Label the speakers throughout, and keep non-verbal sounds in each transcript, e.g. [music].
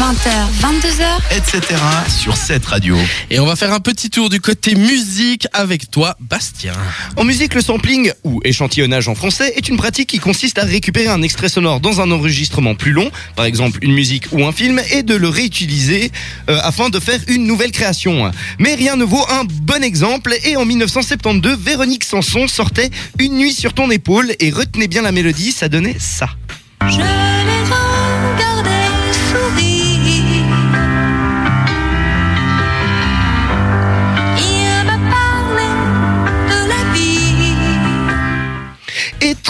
Speaker 1: 20h, 22h.
Speaker 2: etc. sur cette radio.
Speaker 3: Et on va faire un petit tour du côté musique avec toi, Bastien.
Speaker 4: En musique, le sampling, ou échantillonnage en français, est une pratique qui consiste à récupérer un extrait sonore dans un enregistrement plus long, par exemple une musique ou un film, et de le réutiliser euh, afin de faire une nouvelle création. Mais rien ne vaut un bon exemple, et en 1972, Véronique Sanson sortait Une nuit sur ton épaule, et retenez bien la mélodie, ça donnait ça.
Speaker 5: Je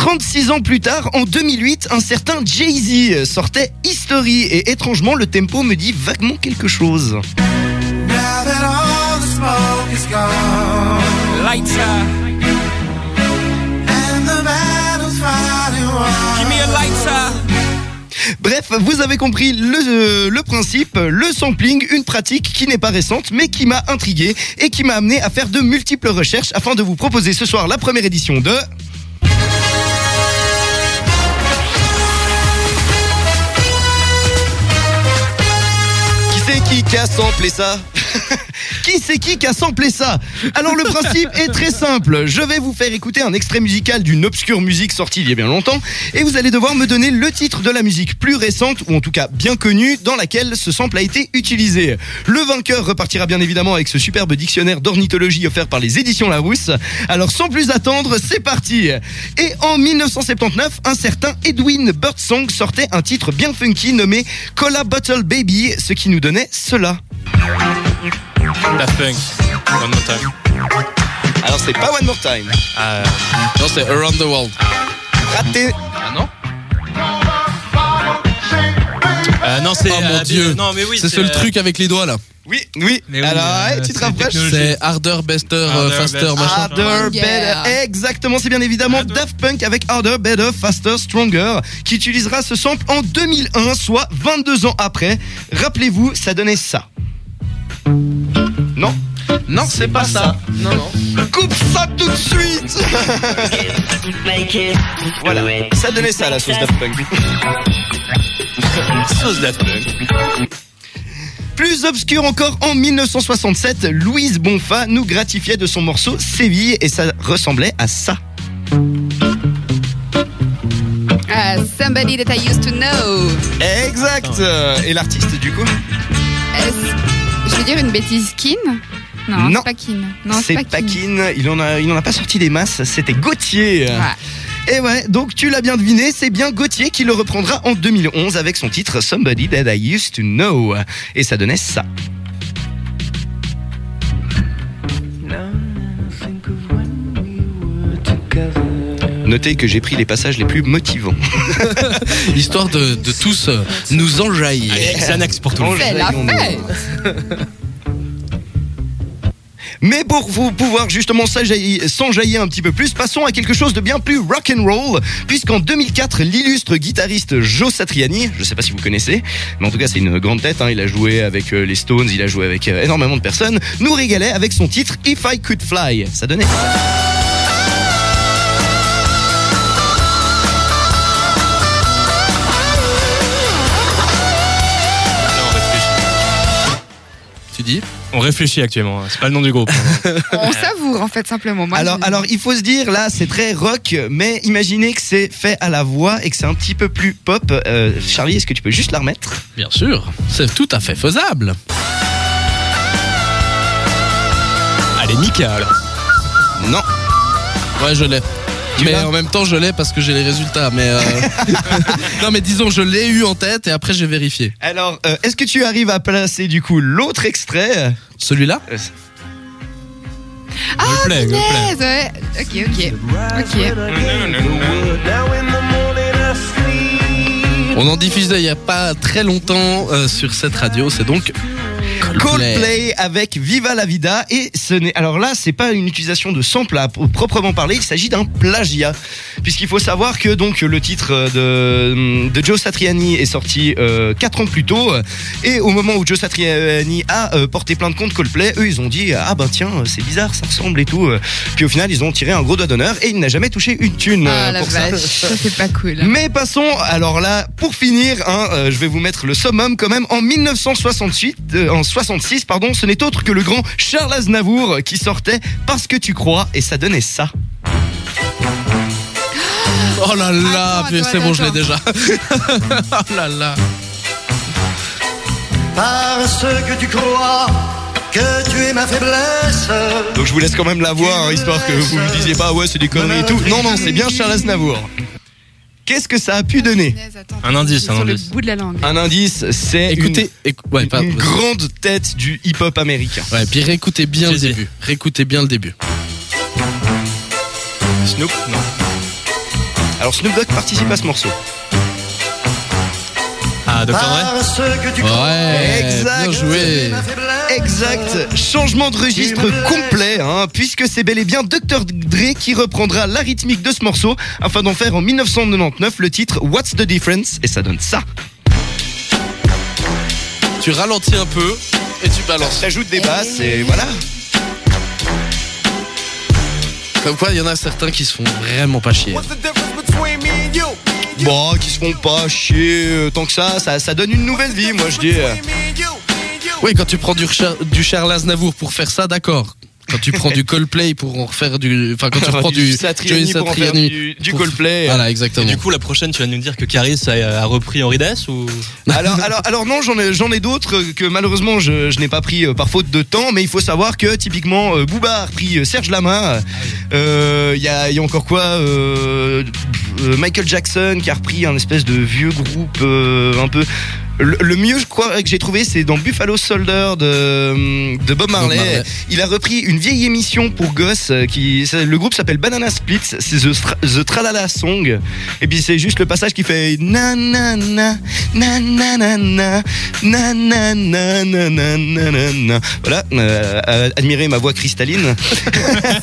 Speaker 4: 36 ans plus tard, en 2008, un certain Jay-Z sortait History, et étrangement, le tempo me dit vaguement quelque chose.
Speaker 6: Now that all the smoke is gone
Speaker 7: Lights out.
Speaker 6: and the battle's finally won.
Speaker 7: Give me a lights out.
Speaker 4: Bref, vous avez compris le, euh, le principe, le sampling, une pratique qui n'est pas récente mais qui m'a intrigué et qui m'a amené à faire de multiples recherches afin de vous proposer ce soir la première édition de... Qui a samplé ça [laughs] Qui c'est qui qui a samplé ça Alors le principe est très simple. Je vais vous faire écouter un extrait musical d'une obscure musique sortie il y a bien longtemps et vous allez devoir me donner le titre de la musique plus récente ou en tout cas bien connue dans laquelle ce sample a été utilisé. Le vainqueur repartira bien évidemment avec ce superbe dictionnaire d'ornithologie offert par les éditions Larousse. Alors sans plus attendre, c'est parti. Et en 1979, un certain Edwin Birdsong sortait un titre bien funky nommé Cola Bottle Baby, ce qui nous donnait cela.
Speaker 7: Daft Punk. One more time.
Speaker 4: Alors c'est pas One More Time.
Speaker 7: Ah,
Speaker 3: Non, c'est Around the World.
Speaker 4: Raté.
Speaker 3: Ah non
Speaker 7: euh, non, c'est.
Speaker 3: Oh mon
Speaker 7: euh,
Speaker 3: dieu.
Speaker 7: Non, mais oui.
Speaker 3: C'est ce le
Speaker 7: euh,
Speaker 3: truc avec les doigts là.
Speaker 4: Oui, oui.
Speaker 7: Mais oui,
Speaker 4: Alors,
Speaker 7: euh,
Speaker 4: ouais, tu te
Speaker 7: c'est
Speaker 4: rapproches.
Speaker 3: C'est Harder, Bester, euh,
Speaker 7: Harder,
Speaker 3: Faster, machin.
Speaker 4: Harder,
Speaker 1: Stronger.
Speaker 4: better. Exactement, c'est bien évidemment
Speaker 7: Harder.
Speaker 4: Daft Punk avec Harder, Better, Faster, Stronger qui utilisera ce sample en 2001, soit 22 ans après. Rappelez-vous, ça donnait ça. Non
Speaker 3: Non, c'est pas ça. Non, non.
Speaker 4: Coupe ça tout de suite Voilà, ça donnait ça la sauce Daft Punk. [laughs]
Speaker 7: Sauce Daft Punk.
Speaker 4: Plus obscur encore, en 1967, Louise Bonfa nous gratifiait de son morceau Séville et ça ressemblait à ça.
Speaker 1: Ah, somebody that I used to know.
Speaker 4: Exact Et l'artiste du coup
Speaker 1: Est-ce- Je vais dire une bêtise, Kin Non,
Speaker 4: Non.
Speaker 1: c'est pas Kin. Non,
Speaker 4: C'est pas Kin, il en a, il en a pas sorti des masses, c'était Gauthier.
Speaker 1: Ouais.
Speaker 4: Et ouais, donc tu l'as bien deviné, c'est bien Gauthier qui le reprendra en 2011 avec son titre Somebody That I Used to Know. Et ça donnait ça. Notez que j'ai pris les passages les plus motivants. [laughs]
Speaker 3: Histoire de, de tous nous enjaillir.
Speaker 7: Xanax pour tout le monde. [laughs]
Speaker 4: Mais pour vous pouvoir justement s'enjailler un petit peu plus, passons à quelque chose de bien plus rock and roll, puisqu'en 2004, l'illustre guitariste Joe Satriani, je sais pas si vous connaissez, mais en tout cas c'est une grande tête, hein, il a joué avec euh, les Stones, il a joué avec euh, énormément de personnes, nous régalait avec son titre If I Could Fly. Ça donnait.
Speaker 7: On réfléchit actuellement. hein. C'est pas le nom du groupe. [laughs]
Speaker 1: On savoure en fait simplement. Moi,
Speaker 4: Alors,
Speaker 1: je-
Speaker 4: alors, il faut se dire, là, c'est très rock, mais imaginez que c'est fait à la voix et que c'est un petit peu plus pop. Euh, Charlie, est-ce que tu peux juste la remettre?
Speaker 3: Bien sûr, c'est tout à fait faisable.
Speaker 7: Allez, Mika alors.
Speaker 4: Non.
Speaker 3: Ouais, je l'ai.
Speaker 4: Tu
Speaker 3: mais en même temps, je l'ai parce que j'ai les résultats. Mais euh, [laughs] non, mais disons, je l'ai eu en tête et après j'ai vérifié.
Speaker 4: Alors, euh, est-ce que tu arrives à placer du coup l'autre extrait?
Speaker 3: Celui-là?
Speaker 4: Euh,
Speaker 1: Ah,
Speaker 7: plaît, plaît.
Speaker 1: Ok, ok. Ok.
Speaker 3: On en diffusait il y a pas très longtemps euh, sur cette radio. C'est donc
Speaker 4: Coldplay avec Viva la Vida et ce n'est alors là c'est pas une utilisation de sample à proprement parler il s'agit d'un plagiat puisqu'il faut savoir que donc le titre de, de Joe Satriani est sorti 4 ans plus tôt et au moment où Joe Satriani a euh, porté plainte contre Coldplay eux ils ont dit ah bah tiens c'est bizarre ça ressemble et tout puis au final ils ont tiré un gros doigt d'honneur et il n'a jamais touché une thune
Speaker 1: Ah
Speaker 4: euh,
Speaker 1: la
Speaker 4: pour ça. [laughs]
Speaker 1: ça c'est pas cool.
Speaker 4: Mais passons, alors là, pour finir, hein, euh, je vais vous mettre le summum quand même. En 1968, euh, en 66, pardon, ce n'est autre que le grand Charles Aznavour qui sortait Parce que tu crois, et ça donnait ça.
Speaker 3: Oh là là, c'est bon, je l'ai déjà. [laughs] oh là là.
Speaker 6: Parce que tu crois que tu es ma faiblesse.
Speaker 4: Donc je vous laisse quand même la voir, hein, histoire que vous me disiez pas, ouais, c'est des conneries et tout. Non, non, c'est bien Charles Aznavour. Qu'est-ce que ça a pu donner
Speaker 7: Un indice,
Speaker 1: c'est
Speaker 7: un
Speaker 1: sur le
Speaker 7: indice.
Speaker 1: bout de la langue.
Speaker 4: Un indice, c'est
Speaker 3: Écoutez, écou- ouais,
Speaker 4: une, une grande tête du hip-hop américain.
Speaker 3: Ouais, puis réécoutez bien le
Speaker 7: Jay-Z.
Speaker 3: début. Réécoutez bien le début.
Speaker 7: Snoop Non.
Speaker 4: Alors Snoop Dogg participe à ce morceau.
Speaker 7: Ah, Dr. Dre
Speaker 6: Parce que tu crois
Speaker 3: Ouais,
Speaker 4: Exact.
Speaker 3: bien joué.
Speaker 4: Exact. Changement de registre complet, hein, puisque c'est bel et bien Dr. Dre qui reprendra la rythmique de ce morceau afin d'en faire en 1999 le titre What's the Difference? Et ça donne ça.
Speaker 3: Tu ralentis un peu et tu balances.
Speaker 4: T'ajoutes des basses et voilà.
Speaker 3: Comme quoi, il y en a certains qui se font vraiment pas chier.
Speaker 4: Bon, qui se font pas chier euh, tant que ça, ça, ça donne une nouvelle vie, moi je dis. euh.
Speaker 3: Oui, quand tu prends du, Char- du Charles Aznavour pour faire ça, d'accord. Quand tu prends du Coldplay pour en refaire du. Enfin, quand tu [laughs] prends du.
Speaker 4: Satriani pour en faire du, du
Speaker 3: pour-
Speaker 4: Coldplay.
Speaker 3: Voilà,
Speaker 7: Et
Speaker 3: exactement.
Speaker 7: du coup, la prochaine, tu vas nous dire que Caris a, a repris Henri Dess ou? [laughs]
Speaker 4: Alors, alors, alors non, j'en ai, j'en ai d'autres que malheureusement je, je n'ai pas pris euh, par faute de temps, mais il faut savoir que typiquement euh, Booba a repris euh, Serge Lama. Euh, Il y, a, il y a encore quoi euh, Michael Jackson qui a repris un espèce de vieux groupe euh, un peu. Le, le mieux, je crois, que j'ai trouvé, c'est dans Buffalo Soldier de, de Bob Marley.
Speaker 3: Bob Marley.
Speaker 4: Il a repris une vieille émission pour gosses. euh, Qui, le groupe s'appelle Banana Splits. C'est The, The Tralala Song. Et puis c'est juste le passage qui fait na na na na na na na na na na na na na na na. Voilà, euh, euh, admirez ma voix cristalline.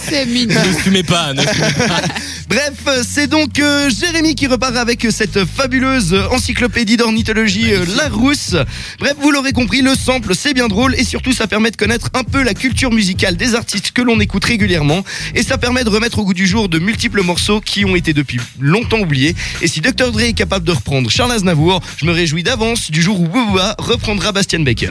Speaker 1: C'est mignon.
Speaker 7: Ne fumez pas, ne fumez pas.
Speaker 4: Bref, c'est donc euh, Jérémy qui repart avec cette fabuleuse encyclopédie d'ornithologie euh, Larousse. Bref, vous l'aurez compris, le sample c'est bien drôle et surtout ça permet de connaître un peu la culture musicale des artistes que l'on écoute régulièrement et ça permet de remettre au goût du jour de multiples morceaux qui ont été depuis longtemps oubliés. Et si Dr Dre est capable de reprendre Charles Aznavour, je me réjouis d'avance du jour où Booba reprendra Bastien Baker.